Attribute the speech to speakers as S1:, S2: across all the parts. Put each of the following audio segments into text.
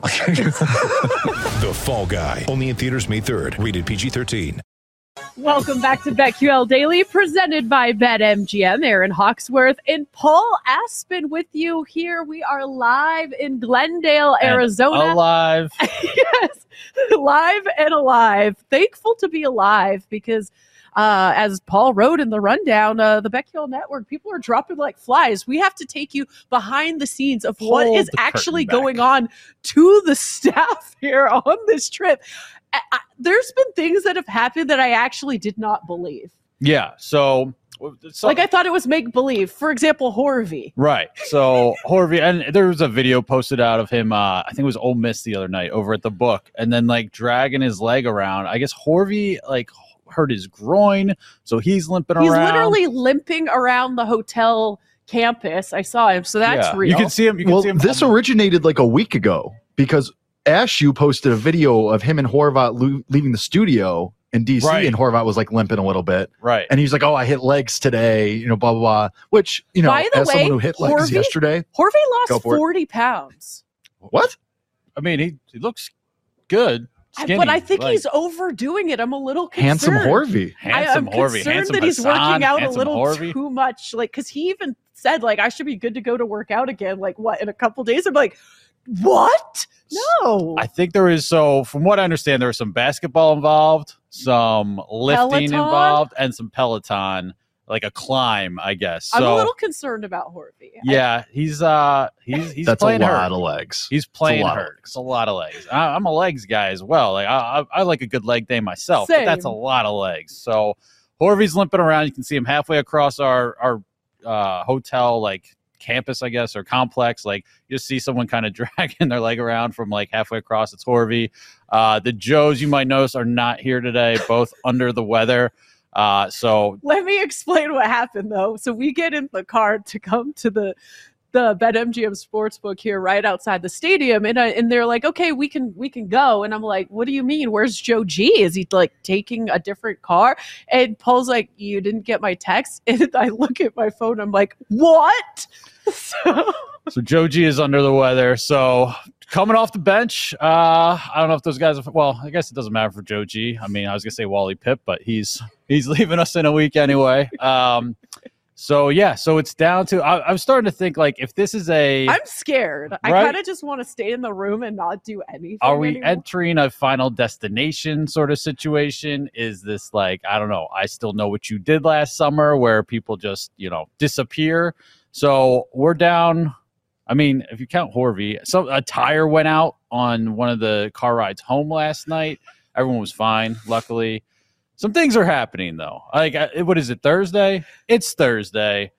S1: The Fall Guy. Only in theaters May 3rd. Rated PG-13.
S2: Welcome back to BetQL Daily, presented by BetMGM. Aaron Hawksworth and Paul Aspen with you here. We are live in Glendale,
S3: And
S2: Arizona.
S3: Alive.
S2: yes, live and alive. Thankful to be alive because, uh, as Paul wrote in the rundown, uh, the BetQL Network, people are dropping like flies. We have to take you behind the scenes of what
S3: Hold
S2: is
S3: the curtain
S2: actually going on to the staff here on this trip. I, I, there's been things that have happened that I actually did not believe.
S3: Yeah. So, so
S2: like I thought it was make believe. For example, Horvey.
S3: right. So Horvey, and there was a video posted out of him. Uh, I think it was Ole Miss the other night over at the book, and then like dragging his leg around. I guess Horvey like hurt his groin, so he's limping
S2: He's
S3: around.
S2: He's literally limping around the hotel campus. I saw him, so that's
S3: Yeah.
S2: real.
S3: You can see him. You can
S4: well,
S3: see him.
S4: this originated like a week ago because Ashu posted a video of him and Horvat lo- leaving the studio in DC,
S3: Right.
S4: and Horvat was like limping a little bit,
S3: right.
S4: and he's like, "Oh, I hit legs today," you know, blah blah blah. Which you know,
S2: By the
S4: as
S2: way,
S4: someone who hit legs
S2: Horvey-
S4: yesterday,
S2: Horvey
S4: Go
S2: lost
S4: for it.
S2: 40 pounds.
S4: what?
S3: I mean, he he looks good. Skinny,
S2: but I think
S3: like,
S2: he's overdoing it. I'm a little concerned.
S4: Handsome Horvey.
S3: handsome
S2: I, am
S3: Horvey.
S2: concerned
S3: Handsome
S2: that he's
S3: Hassan,
S2: working out a little
S3: Horvey.
S2: too much. Like, because he even said, like, I should be good to go to work out again. Like, what in a couple days? I'm like, what? No.
S3: I think there is so from what I understand, there was some basketball involved, some lifting
S2: Peloton?
S3: involved, and some Peloton, like a climb, I guess.
S2: I'm a little concerned about Horvey.
S3: Yeah, he's uh he's he's
S4: That's a lot
S3: hurt.
S4: of legs.
S3: He's playing
S4: lot of
S3: hurt. It's a lot of legs. I, I'm a legs guy as well. Like I, I, I like a good leg day myself, but that's a lot of legs. So Horvey's limping around. You can see him halfway across our our uh, hotel like campus, I guess, or complex. Like you just see someone kind of dragging their leg around from like halfway across. It's Horvey. Uh, the Joes you might notice are not here today, both under the weather. Uh, so
S2: Let me explain what happened though. So we get in the car to come to the the BetMGM Sportsbook here right outside the stadium, and I, and they're like, okay, we can we can go, and I'm like, what do you mean? Where's Joe G? Is he like taking a different car? And Paul's like, you didn't get my text, and I look at my phone, I'm like, what? So
S3: So Joe G is under the weather. So coming off the bench, uh, I don't know if those guys. Are, well, I guess it doesn't matter for Joe G. I mean, I was gonna say Wally Pipp, but he's he's leaving us in a week anyway. Um, so yeah, so it's down to. I, I'm starting to think like if this is a.
S2: I'm scared. I kind of just want to stay in the room and not do anything.
S3: are we
S2: anymore.
S3: entering a final destination sort of situation? Is this like I don't know? I still know what you did last summer, where people just you know disappear. So we're down. I mean, if you count Horvey, so a tire went out on one of the car rides home last night. Everyone was fine, luckily. Some things are happening though. Like, uh, what is it? Thursday? It's Thursday.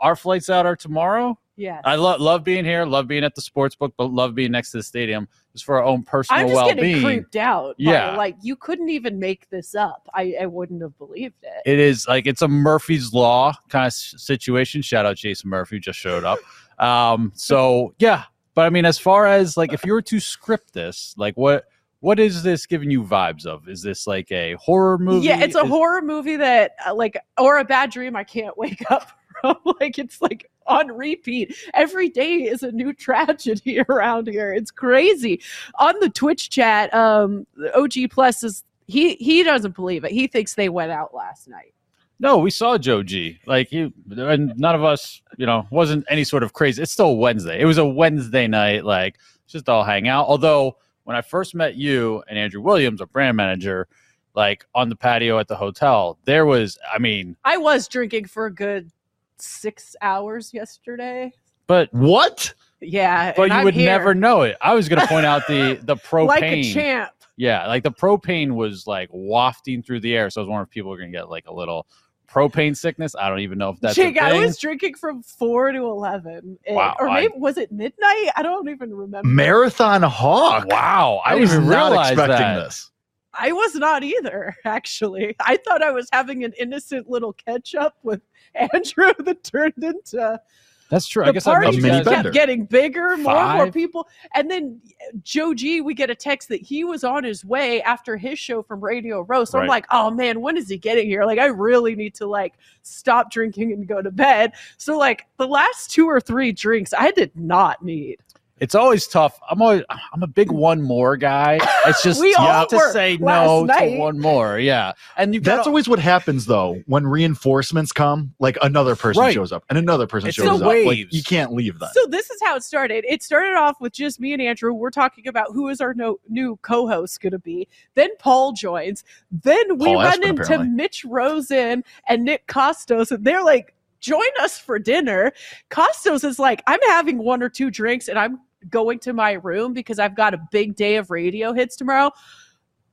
S3: Our flights out are tomorrow.
S2: Yeah,
S3: I love love being here, love being at the sports book, but love being next to the stadium just for our own personal
S2: I'm just
S3: well
S2: getting creeped out.
S3: Yeah.
S2: like you couldn't even make this up. I, I wouldn't have believed it.
S3: It is like it's a Murphy's Law kind of situation. Shout out Jason Murphy, who just showed up. Um, so yeah, but I mean, as far as like if you were to script this, like what what is this giving you vibes of? Is this like a horror movie?
S2: Yeah, it's a
S3: Is-
S2: horror movie that uh, like or a bad dream I can't wake up from. like it's like on repeat. Every day is a new tragedy around here. It's crazy. On the Twitch chat, um OG Plus is he he doesn't believe it. He thinks they went out last night.
S3: No, we saw Joe G. Like he and none of us, you know, wasn't any sort of crazy. It's still Wednesday. It was a Wednesday night, like just all hang out. Although when I first met you and Andrew Williams, our brand manager, like on the patio at the hotel, there was, I mean,
S2: I was drinking for a good six hours yesterday.
S3: but
S4: What?
S2: Yeah,
S3: but you
S2: I'm
S3: would
S2: here
S3: never know it. I was gonna point out the the propane.
S2: like a champ.
S3: Yeah, like the propane was like wafting through the air. So I was wondering if people were gonna get like a little propane sickness. I don't even know if that's a
S2: Jake, I was drinking from four to eleven, and-
S3: Wow,
S2: or
S3: I-
S2: maybe was it midnight? I don't even remember.
S4: Marathon Hawk.
S3: Wow, I,
S4: I,
S3: didn't
S4: was not
S3: realize
S4: expecting
S3: that.
S4: this.
S2: I was not either, actually. I thought I was having an innocent little catch up with Andrew that turned into
S3: That's true. I
S2: the
S3: guess I
S2: party
S3: met
S4: A mini
S2: just kept getting bigger, more and more people. And then eh, Joe G, we get a text that he was on his way after his show from Radio Row. So I'm like, oh man, when is he getting here? Like, I really need to like stop drinking and go to bed. So like the last two or three drinks, I did not need.
S3: It's always tough. I'm always I'm a big one more guy. It's just
S2: We
S3: you have to say no
S2: night.
S3: to one more. Yeah, and you
S4: That's
S3: got
S4: always what happens though when reinforcements come. Like another person
S3: Right.
S4: shows up and another person
S3: It's
S4: shows
S2: in
S4: up. Like you can't leave that.
S2: So this is how it started. It started off with just me and Andrew. We're talking about who is our no, new co-host going to be. Then Paul joins. Then we
S4: Paul
S2: run
S4: Espen,
S2: into
S4: apparently.
S2: Mitch Rosen and Nick Kostos, and they're like, "Join us for dinner." Kostos is like, "I'm having one or two drinks, and I'm going to my room because I've got a big day of radio hits tomorrow."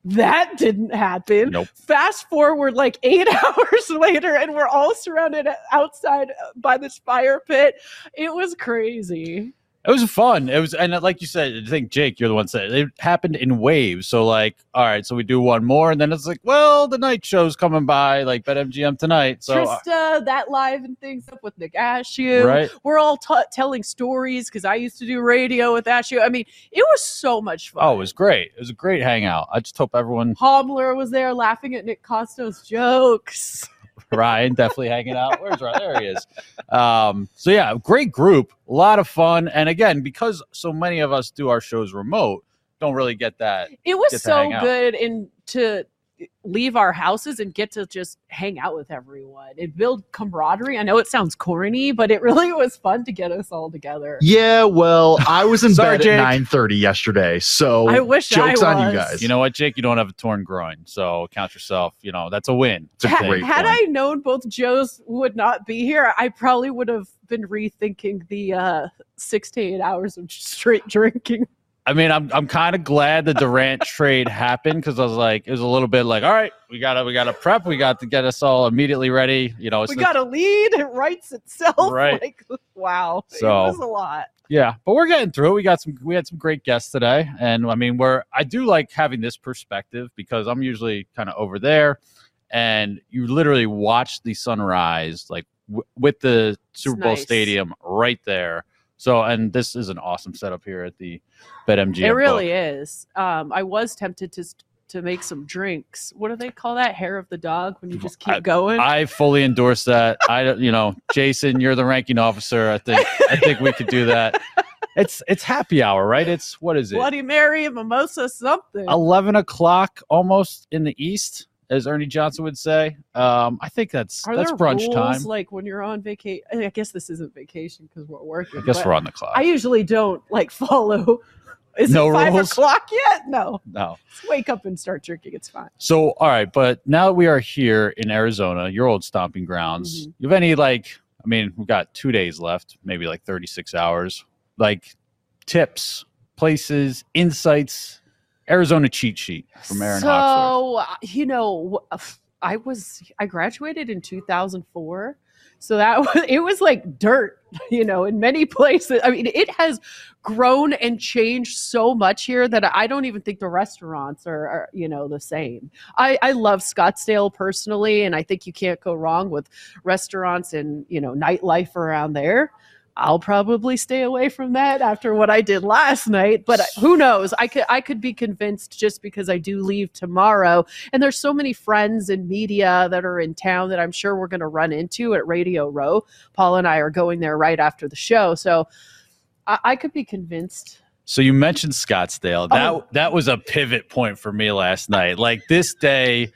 S2: That didn't happen.
S3: Nope.
S2: Fast forward like eight hours later, and we're all surrounded outside by this fire pit. It was crazy.
S3: It was fun. It was, and like you said, I think Jake, you're the one that said it, it happened in waves. So like, all right, so we do one more, and then it's like, well, the night show's coming by, like BetMGM tonight. So uh,
S2: Trista, that live and things up with Nick Ashew.
S3: right,
S2: We're all t- telling stories because I used to do radio with Ashew. I mean, it was so much fun.
S3: oh, it was great. It was a great hangout. I just hope everyone,
S2: Homler was there laughing at Nick Kostos' jokes.
S3: Ryan, definitely hanging out. Where's Ryan? There he is. Um, so yeah, great group, a lot of fun, and again, because so many of us do our shows remote, don't really get that.
S2: It was
S3: Get to
S2: so
S3: hang out.
S2: good and to leave our houses and get to just hang out with everyone and build camaraderie. I know it sounds corny, but it really was fun to get us all together.
S4: Yeah, well, I was in
S3: Sorry,
S4: bed
S3: Jake.
S4: at nine thirty yesterday, so
S2: I wish I
S4: jokes on you guys.
S3: You know what, Jake? You don't have a torn groin, so count yourself. You know that's a win.
S4: It's a
S2: Ha-
S4: great
S2: had
S4: point.
S2: I known both Joes would not be here, I probably would have been rethinking the uh, six to eight hours of straight drinking.
S3: I mean, I'm I'm kind of glad the Durant trade happened because I was like, it was a little bit like, all right, we gotta we gotta prep, we got to get us all immediately ready. You know, it's
S2: we got a lead, it writes itself.
S3: Right.
S2: Like, wow.
S3: So-
S2: it was a lot.
S3: yeah, but we're getting through. it. We got some we had some great guests today, and I mean, we're I do like having this perspective because I'm usually kind of over there, and you literally watch the sunrise like w- with the Super Bowl
S2: nice.
S3: stadium right there. So, and this is an awesome setup here at the BetMGM.
S2: it really
S3: book.
S2: is. Um, I was tempted to to make some drinks. What do they call that? Hair of the dog when you just keep
S3: I-
S2: going.
S3: I fully endorse that. I, don't- you know, Jason, you're the ranking officer. I think, I think we could do that. It's, it's happy hour, right? It's what is it?
S2: Bloody Mary, mimosa, something.
S3: Eleven o'clock, almost in the east, as Ernie Johnson would say. Um, I think that's
S2: Are
S3: that's
S2: there
S3: brunch
S2: rules,
S3: time.
S2: Like when you're on vacation, I guess this isn't vacation because we're working.
S3: I guess we're on the clock.
S2: I usually don't like follow. Is
S3: No
S2: it five
S3: rules?
S2: o'clock yet? No.
S3: no.
S2: Just wake up and start drinking. It's fine.
S3: So, all right, but now that we are here in Arizona, your old stomping grounds,
S2: Mhm.
S3: you have any like? I mean, we've got two days left, maybe like thirty-six hours. Like tips, places, insights, Arizona cheat sheet from Aaron
S2: so,
S3: Hawksworth.
S2: uh, you know, I was I graduated in 2004. So that was it was like dirt, you know, in many places. I mean, it has grown and changed so much here that I don't even think the restaurants are, are you know, the same. I, I love Scottsdale personally, and I think you can't go wrong with restaurants and you know nightlife around there. I'll probably stay away from that after what I did last night, but who knows? I could I could be convinced just because I do leave tomorrow and there's so many friends and media that are in town that I'm sure we're going to run into at Radio Row. Paul and I are going there right after the show, so I, I could be convinced.
S3: So you mentioned Scottsdale. That
S2: Oh.
S3: that was a pivot point for me last night. Like this day,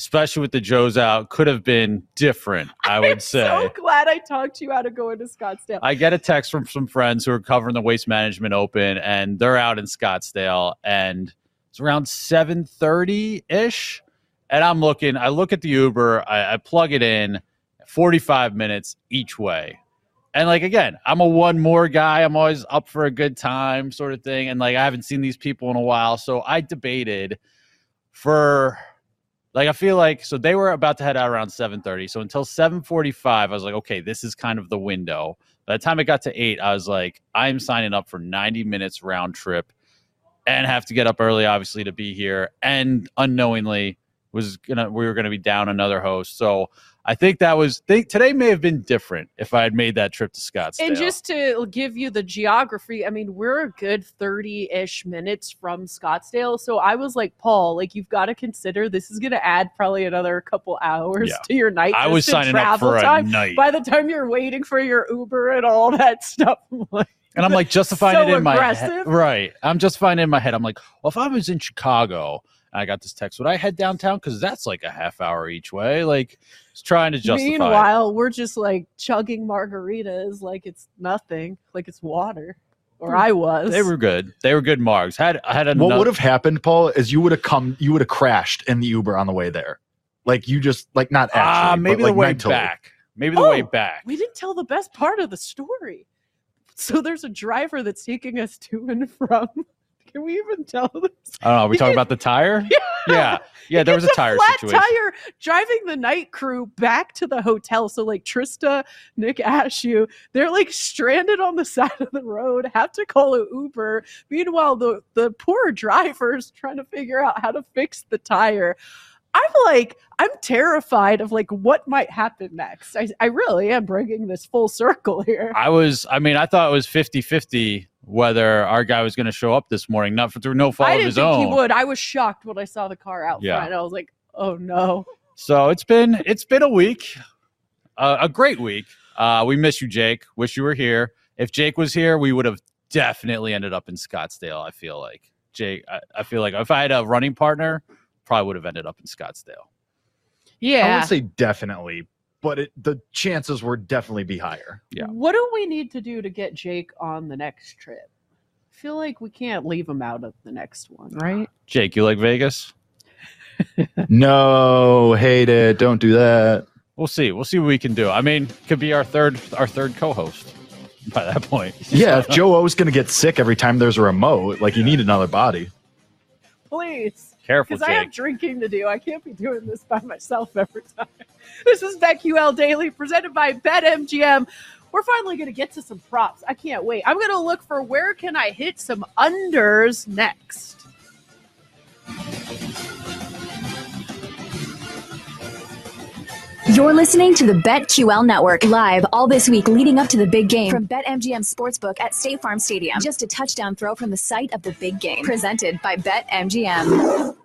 S3: especially with the Joes out, could have been different. I would say.
S2: I'm
S3: say.
S2: so glad I talked you out of going to Scottsdale.
S3: I get a text from some friends who are covering the Waste Management Open, and they're out in Scottsdale, and it's around seven thirty ish. And I'm looking. I look at the Uber. I, I plug it in. Forty five minutes each way. And like again, I'm a one more guy. I'm always up for a good time, sort of thing. And like I haven't seen these people in a while, so I debated for like I feel like so they were about to head out around 7:30. So until 7:45, I was like, okay, this is kind of the window. By the time it got to eight, I was like, I'm signing up for 90 minutes round trip. and have to get up early, obviously, to be here. And unknowingly, was gonna we were gonna be down another host. So I think that was think today may have been different if I had made that trip to Scottsdale.
S2: And just to give you the geography, I mean, we're a good 30 ish minutes from Scottsdale. So I was like, Paul, like, you've got to consider this is going to add probably another couple hours
S3: Yeah.
S2: to your night.
S3: I was signing up
S2: travel
S3: for a
S2: time.
S3: night.
S2: By the time you're waiting for your Uber and all that stuff, I'm like,
S3: And I'm like justifying
S2: So
S3: it in my head. Right. I'm justifying it in my head. I'm like, well, if I was in Chicago and I got this text, would I head downtown? Because that's like a half hour each way. Like, it's trying to justify. it.
S2: meanwhile, we're just like chugging margaritas like it's nothing, like it's water. Or I was.
S3: they were good. They were good margs. Had had a
S4: What would have happened, Paul, is you would have come, you would have crashed in the Uber on the way there. Like you just like not actually,
S3: ah
S4: but,
S3: maybe
S4: like,
S3: the way
S4: mentally.
S3: back. Maybe the way
S2: Oh,
S3: back.
S2: We didn't tell the best part of the story. So there's a driver that's taking us to and from. Can we even tell this?
S3: I don't know. Are we
S2: He
S3: talking
S2: gets-
S3: about the tire? Yeah. Yeah, there was a tire
S2: flat
S3: situation.
S2: tire driving the night crew back to the hotel. So like Trista, Nick Ashew, they're like stranded on the side of the road, have to call an Uber. Meanwhile, the the poor driver's trying to figure out how to fix the tire. I'm like, I'm terrified of like what might happen next. I, I really am bringing this full circle here.
S3: I was, I mean, I thought it was 50 50 whether our guy was going to show up this morning, not for, through no fault
S2: I
S3: of
S2: didn't
S3: his
S2: think
S3: own.
S2: he would. I was shocked when I saw the car out
S3: Yeah.
S2: front. I was like, oh no.
S3: So it's been it's been a week, uh, a great week. Uh, we miss you, Jake. Wish you were here. If Jake was here, we would have definitely ended up in Scottsdale. I feel like Jake. I, I feel like if I had a running partner, probably would have ended up in Scottsdale.
S2: Yeah.
S4: I would say definitely, but it, the chances would definitely be higher.
S3: Yeah.
S2: What do we need to do to get Jake on the next trip? I feel like we can't leave him out of the next one, right?
S3: Jake, you like Vegas?
S4: no, hate it. Don't do that.
S3: We'll see. We'll see what we can do. I mean, could be our third our third co-host by that point.
S4: Yeah, if Joe O's going to get sick every time there's a remote, like you need another body.
S2: Please.
S3: Careful,
S2: Because I have drinking to do. I can't be doing this by myself every time. This is BetQL Daily presented by BetMGM. We're finally going to get to some props. I can't wait. I'm going to look for where can I hit some unders next.
S5: You're listening to the BetQL Network live all this week leading up to the big game from BetMGM Sportsbook at State Farm Stadium. Just a touchdown throw from the site of the big game. Presented by BetMGM.